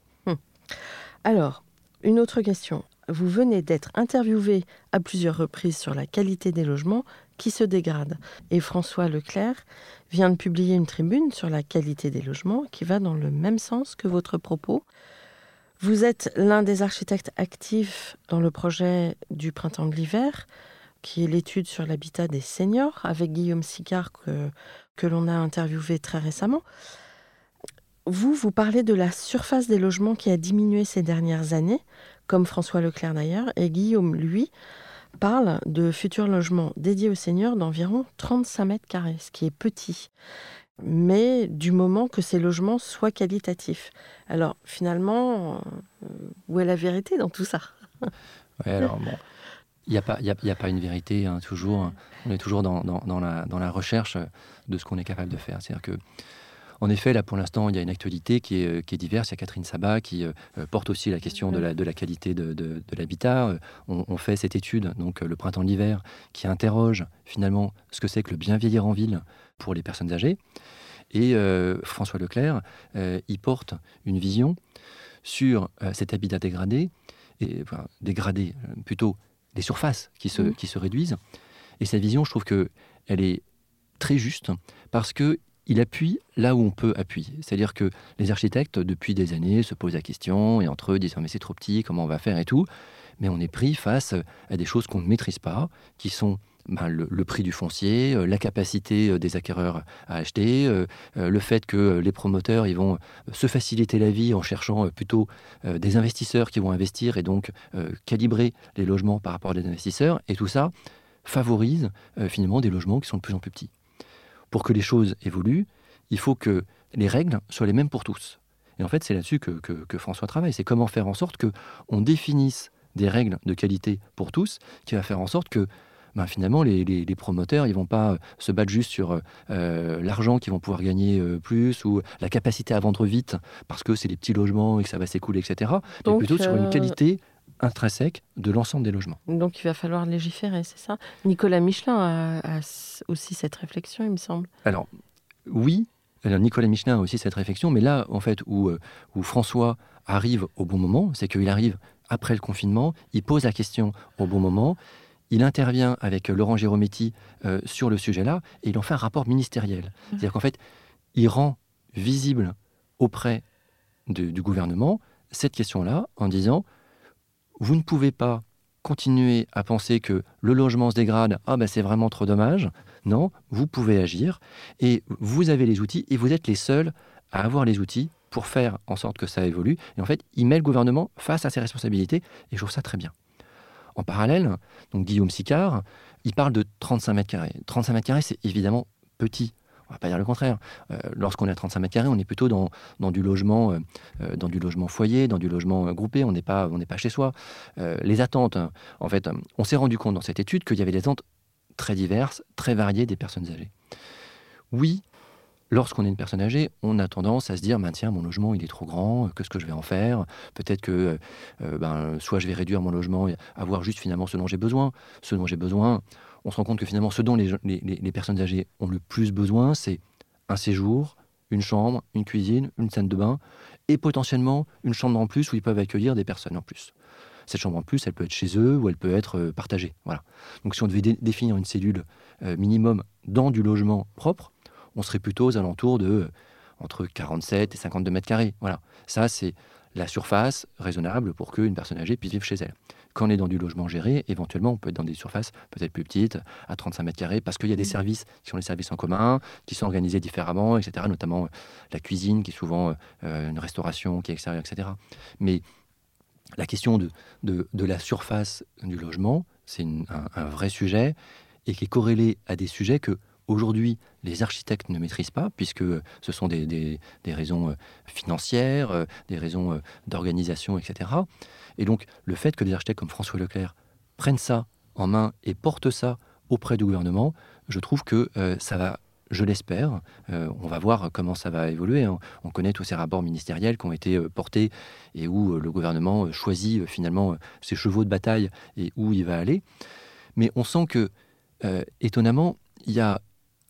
Alors, une autre question. Vous venez d'être interviewé à plusieurs reprises sur la qualité des logements qui se dégradent. Et François Leclerc vient de publier une tribune sur la qualité des logements qui va dans le même sens que votre propos. Vous êtes l'un des architectes actifs dans le projet du printemps de l'hiver, qui est l'étude sur l'habitat des seniors, avec Guillaume Sicard que, l'on a interviewé très récemment. Vous, vous parlez de la surface des logements qui a diminué ces dernières années, comme François Leclerc d'ailleurs, et Guillaume, lui, parle de futurs logements dédiés aux seniors d'environ 35 mètres carrés, ce qui est petit, mais du moment que ces logements soient qualitatifs. Alors finalement, euh, où est la vérité dans tout ça? Il n'y a, pas- une vérité, hein, toujours. On est toujours dans la, dans la recherche de ce qu'on est capable de faire. C'est-à-dire que, en effet, là, pour l'instant, il y a une actualité qui est, euh, qui est diverse. Il y a Catherine Sabat qui euh, euh, porte aussi la question de la, de la qualité de, de- de l'habitat. On, on fait cette étude, donc le printemps de l'hiver, qui interroge finalement ce que c'est que le bien vieillir en ville pour les personnes âgées. Et euh, François Leclerc, euh, il porte une vision sur cet habitat dégradé, et, enfin, dégradé, plutôt des surfaces qui se, Mhm. qui se réduisent. Et cette vision, je trouve que elle est très juste parce que il appuie là où on peut appuyer. C'est-à-dire que les architectes, depuis des années, se posent la question et entre eux disent Ah, mais c'est trop petit, comment on va faire et tout. Mais on est pris face à des choses qu'on ne maîtrise pas, qui sont ben, le, prix du foncier, euh, la capacité euh, des acquéreurs à acheter, euh, le fait que les promoteurs ils vont se faciliter la vie en cherchant plutôt des investisseurs qui vont investir et donc calibrer les logements par rapport à des investisseurs. Et tout ça favorise finalement des logements qui sont de plus en plus petits. Pour que les choses évoluent, il faut que les règles soient les mêmes pour tous. Et en fait, c'est là-dessus que, que- que François travaille. C'est comment faire en sorte que on définisse des règles de qualité pour tous, qui va faire en sorte que ben, finalement, les, les- les promoteurs, ils vont pas euh, se battre juste sur euh, l'argent qu'ils vont pouvoir gagner euh, plus ou la capacité à vendre vite parce que c'est des petits logements et que ça va s'écouler, etc. mais Donc, plutôt sur euh, une qualité intrinsèque de l'ensemble des logements. Donc il va falloir légiférer, c'est ça? Nicolas Michelin a, aussi cette réflexion, il me semble. Alors, oui, alors, Nicolas Michelin a aussi cette réflexion, mais là, en fait, où, euh, où François arrive au bon moment, c'est qu'il arrive après le confinement, il pose la question au bon moment, il intervient avec euh, Laurent Girometti euh, sur le sujet-là, et il en fait un rapport ministériel. C'est-à-dire qu'en fait, il rend visible auprès de- du gouvernement cette question-là en disant, vous ne pouvez pas continuer à penser que le logement se dégrade, ah ben c'est vraiment trop dommage. Non, vous pouvez agir et vous avez les outils et vous êtes les seuls à avoir les outils pour faire en sorte que ça évolue. Et en fait, il met le gouvernement face à ses responsabilités et je trouve ça très bien. En parallèle, donc Guillaume Sicard, il parle de 35 mètres carrés. 35 mètres carrés, c'est évidemment petit. On va pas dire le contraire. Euh, Lorsqu'on est à 35 mètres carrés, on est plutôt dans, du logement, euh, euh, dans du logement foyer, dans du logement groupé. On n'est pas, chez soi. Les attentes, en fait, on s'est rendu compte dans cette étude qu'il y avait des attentes très diverses, très variées des personnes âgées. Oui, lorsqu'on est une personne âgée, on a tendance à se dire, ben, tiens, mon logement, il est trop grand, qu'est-ce que je vais en faire? Peut-être que ben, soit je vais réduire mon logement avoir juste finalement ce dont j'ai besoin. Ce dont j'ai besoin, on se rend compte que finalement, ce dont les, personnes âgées ont le plus besoin, c'est un séjour, une chambre, une cuisine, une salle de bain, et potentiellement une chambre en plus où ils peuvent accueillir des personnes en plus. Cette chambre en plus, elle peut être chez eux ou elle peut être euh, partagée. Voilà. Donc si on devait définir une cellule euh, minimum dans du logement propre, on serait plutôt aux alentours de euh, entre 47 et 52 mètres carrés. Voilà. Ça, c'est la surface raisonnable pour qu'une personne âgée puisse vivre chez elle. Quand on est dans du logement géré, éventuellement, on peut être dans des surfaces peut-être plus petites, à 35 mètres carrés, parce qu'il y a des mmh. services qui sont les services en commun, qui sont organisés différemment, etc. Notamment euh, la cuisine, qui est souvent euh, une restauration qui est extérieure, etc. Mais la question de, de, la surface du logement, c'est un, vrai sujet et qui est corrélé à des sujets que aujourd'hui les architectes ne maîtrisent pas, puisque ce sont des, des, des raisons euh, financières, des raisons d'organisation, etc. Et donc, le fait que des architectes comme François Leclerc prennent ça en main et portent ça auprès du gouvernement, je trouve que euh, ça va, je l'espère, euh, on va voir comment ça va évoluer. Hein. On connaît tous ces rapports ministériels qui ont été euh, portés et où le gouvernement choisit finalement ses chevaux de bataille et où il va aller. Mais on sent que, étonnamment, il y a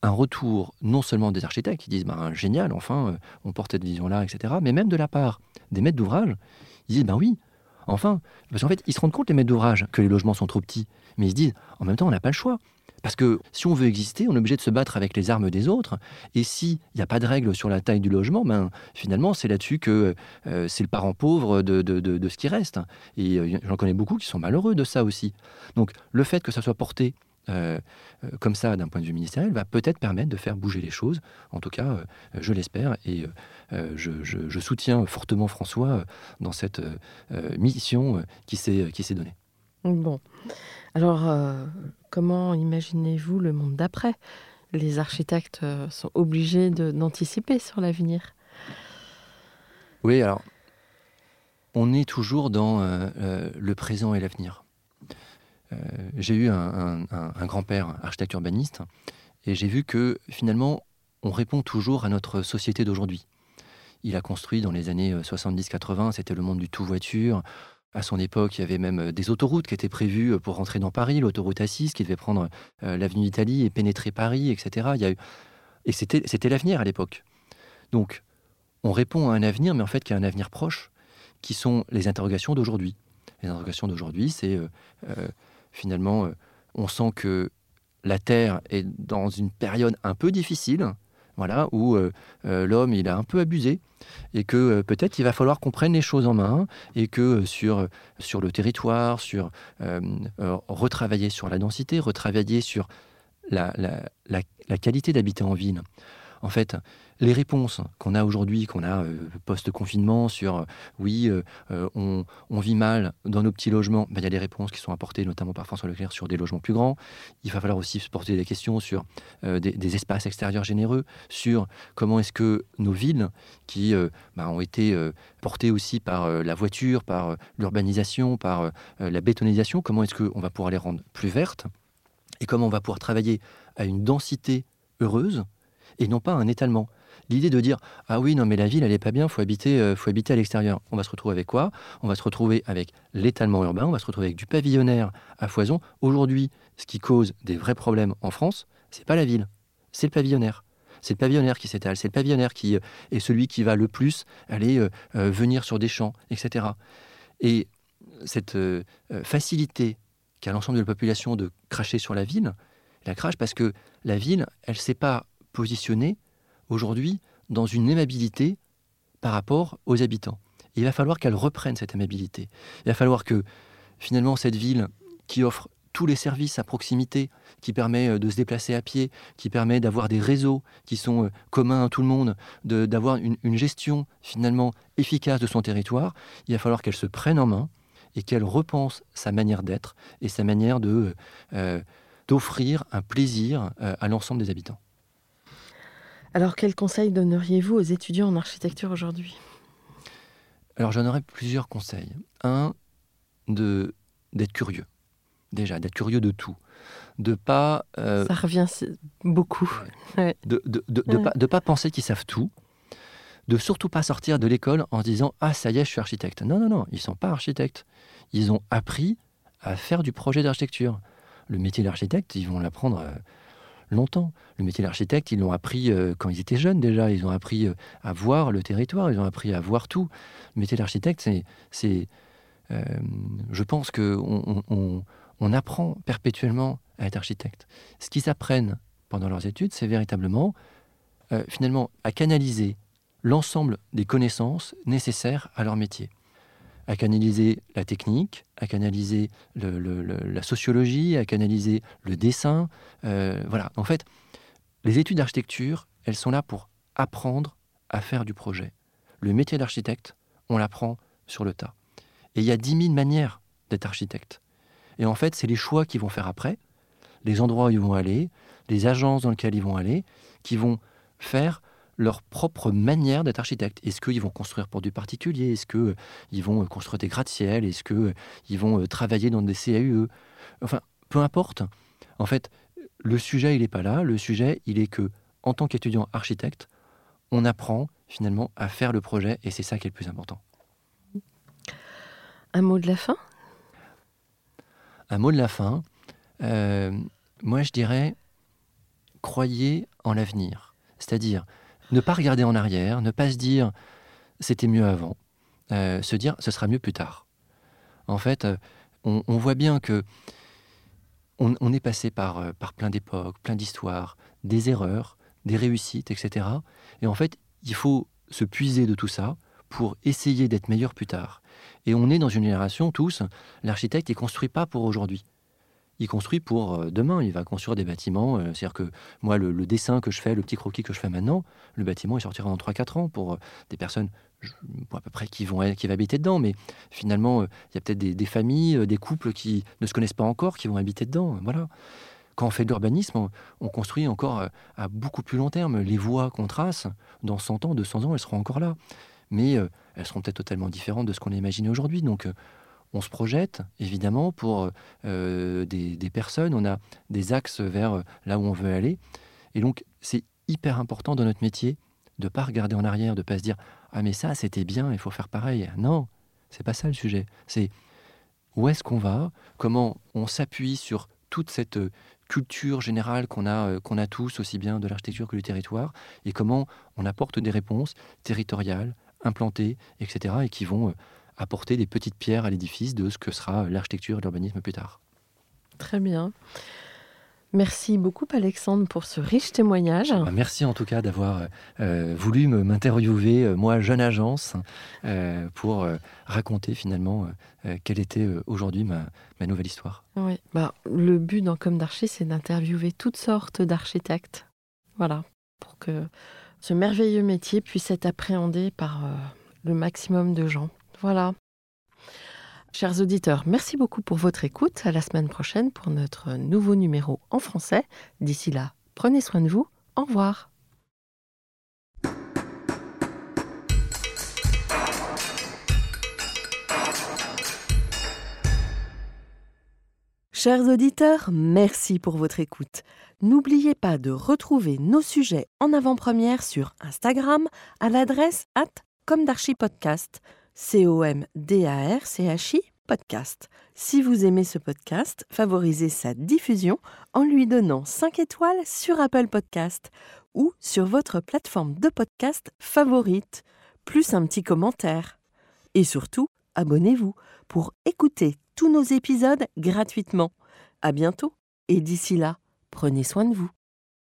un retour non seulement des architectes qui disent ben, génial, enfin, on porte cette vision-là, etc., mais même de la part des maîtres d'ouvrage, ils disent ben oui, Enfin, parce qu'en fait, ils se rendent compte, les maîtres d'ouvrage, que les logements sont trop petits. Mais ils se disent, en même temps, on n'a pas le choix. Parce que si on veut exister, on est obligé de se battre avec les armes des autres. Et s'il n'y a pas de règle sur la taille du logement, ben, finalement, c'est là-dessus que euh, c'est le parent pauvre de, de, ce qui reste. Et euh, j'en connais beaucoup qui sont malheureux de ça aussi. Donc, le fait que ça soit porté euh, euh, comme ça d'un point de vue ministériel va peut-être permettre de faire bouger les choses. En tout cas, euh, je l'espère et je, soutiens fortement François dans cette mission qui s'est donnée. Bon, alors comment imaginez-vous le monde d'après? Les architectes sont obligés d'anticiper sur l'avenir. Oui, alors on est toujours dans le présent et l'avenir. Euh, j'ai eu un, grand-père architecte urbaniste et j'ai vu que finalement, on répond toujours à notre société d'aujourd'hui. Il a construit dans les années 70-80, euh, c'était le monde du tout voiture. À son époque, il y avait même euh, des autoroutes qui étaient prévues pour rentrer dans Paris, l'autoroute A6 qui devait prendre l'avenue d'Italie et pénétrer Paris, etc. A. Et c'était, l'avenir à l'époque. Donc, on répond à un avenir, mais en fait, qui est un avenir proche, qui sont les interrogations d'aujourd'hui. Les interrogations d'aujourd'hui, c'est finalement, euh, on sent que la Terre est dans une période un peu difficile, voilà, où euh, euh, l'homme il a un peu abusé et que peut-être il va falloir qu'on prenne les choses en main et que sur, sur le territoire, sur retravailler sur la densité, retravailler sur la, la qualité d'habiter en ville. En fait, les réponses qu'on a aujourd'hui, qu'on a euh, post-confinement sur euh, oui, euh, on, vit mal dans nos petits logements, ben, il y a des réponses qui sont apportées notamment par François Leclerc sur des logements plus grands. Il va falloir aussi se porter des questions sur des, espaces extérieurs généreux, sur comment est-ce que nos villes, qui ben, ont été portées aussi par la voiture, par l'urbanisation, par la bétonisation, comment est-ce qu'on va pouvoir les rendre plus vertes et comment on va pouvoir travailler à une densité heureuse et non pas un étalement. L'idée de dire ah oui non mais la ville elle est pas bien, faut habiter, euh, faut habiter à l'extérieur. On va se retrouver avec quoi? On va se retrouver avec l'étalement urbain, on va se retrouver avec du pavillonnaire à foison. Aujourd'hui, ce qui cause des vrais problèmes en France, c'est pas la ville, c'est le pavillonnaire. C'est le pavillonnaire qui s'étale, c'est le pavillonnaire qui euh, est celui qui va le plus aller euh, venir sur des champs, etc. Et cette facilité qu'a l'ensemble de la population de cracher sur la ville, la crache parce que la ville, elle ne s'est pas positionnée aujourd'hui dans une aimabilité par rapport aux habitants. il va falloir qu'elle reprenne cette aimabilité. Il va falloir que finalement cette ville qui offre tous les services à proximité, qui permet euh, de se déplacer à pied, qui permet d'avoir des réseaux qui sont euh, communs à tout le monde, d'avoir une, gestion finalement efficace de son territoire, il va falloir qu'elle se prenne en main et qu'elle repense sa manière d'être et sa manière euh, d'offrir un plaisir à l'ensemble des habitants. Alors, quel conseil donneriez-vous aux étudiants en architecture aujourd'hui? Alors, j'en aurais plusieurs conseils. Un, de d'être curieux. Déjà, d'être curieux de tout. De pas. Euh, Ça revient beaucoup. De ne pas, pas, penser qu'ils savent tout. De surtout pas sortir de l'école en disant Ah, ça y est, je suis architecte. Non, non, non, ils ne sont pas architectes. Ils ont appris à faire du projet d'architecture. le métier d'architecte, ils vont l'apprendre euh, longtemps. Le métier d'architecte, ils l'ont appris euh, quand ils étaient jeunes déjà. Ils ont appris euh, à voir le territoire, ils ont appris à voir tout. Le métier d'architecte, c'est, je pense qu'on on, on, apprend perpétuellement à être architecte. Ce qu'ils apprennent pendant leurs études, c'est véritablement, finalement, à canaliser l'ensemble des connaissances nécessaires à leur métier à canaliser la technique, à canaliser la sociologie, à canaliser le dessin. Euh, voilà. En fait, les études d'architecture, elles sont là pour apprendre à faire du projet. Le métier d'architecte, on l'apprend sur le tas. Et il y a dix mille manières d'être architecte. Et en fait, c'est les choix qu'ils vont faire après, les endroits où ils vont aller, les agences dans lesquelles ils vont aller, qui vont faire leur propre manière d'être architecte. Est-ce qu'ils vont construire pour du particulier? Est-ce qu'ils euh, vont euh, construire des gratte-ciel Est-ce qu'ils euh, vont travailler dans des CAUE Enfin, peu importe. En fait, le sujet, il n'est pas là. Le sujet, il est que, en tant qu'étudiant architecte, on apprend finalement à faire le projet et c'est ça qui est le plus important. Un mot de la fin? Un mot de la fin. moi, je dirais, croyez en l'avenir. C'est-à-dire, ne pas regarder en arrière, ne pas se dire c'était mieux avant, euh, se dire ce sera mieux plus tard. En fait, euh, on, voit bien que on, est passé par, euh, par plein d'époques, plein d'histoires, des erreurs, des réussites, etc. Et en fait, il faut se puiser de tout ça pour essayer d'être meilleur plus tard. Et on est dans une génération, tous, l'architecte est construit pas pour aujourd'hui il construit pour euh, demain. Il va construire des bâtiments. Euh, c'est-à-dire que moi, le, dessin que je fais, le petit croquis que je fais maintenant, le bâtiment, il sortira dans 3-4 ans pour euh, des personnes à peu près qui vont, qui vont habiter dedans. Mais finalement, il y a peut-être des, familles, des couples qui ne se connaissent pas encore, qui vont habiter dedans. Voilà. Quand on fait de l'urbanisme, on, construit encore à beaucoup plus long terme. Les voies qu'on trace, dans 100 ans, 200 ans, elles seront encore là. Mais elles seront peut-être totalement différentes de ce qu'on a aujourd'hui. Donc, on se projette, évidemment, pour euh, des, personnes, on a des axes vers euh, là où on veut aller. Et donc, c'est hyper important dans notre métier de ne pas regarder en arrière, de ne pas se dire Ah, mais ça, c'était bien, il faut faire pareil. Non, c'est pas ça le sujet. C'est où est-ce qu'on va, comment on s'appuie sur toute cette euh, culture générale qu'on a, qu'on a tous, aussi bien de l'architecture que du territoire, et comment on apporte des réponses territoriales, implantées, etc., et qui vont apporter des petites pierres à l'édifice de ce que sera l'architecture et l'urbanisme plus tard. Très bien. Merci beaucoup Alexandre pour ce riche témoignage. Bah, merci en tout cas d'avoir euh, voulu m'interviewer, euh, moi jeune agence, euh, pour raconter finalement quelle était aujourd'hui ma, nouvelle histoire. Oui, bah, le but dans Comme d'Archi, c'est d'interviewer toutes sortes d'architectes. Voilà, pour que ce merveilleux métier puisse être appréhendé par le maximum de gens. Voilà. Chers auditeurs, merci beaucoup pour votre écoute. À la semaine prochaine pour notre nouveau numéro en français. D'ici là, prenez soin de vous. Au revoir. Chers auditeurs, merci pour votre écoute. N'oubliez pas de retrouver nos sujets en avant-première sur Instagram à l'adresse at comme C-O-M-D-A-R-C-H-I, podcast. Si vous aimez ce podcast, favorisez sa diffusion en lui donnant 5 étoiles sur Apple Podcast ou sur votre plateforme de podcast favorite, plus un petit commentaire. Et surtout, abonnez-vous pour écouter tous nos épisodes gratuitement. À bientôt et d'ici là, prenez soin de vous.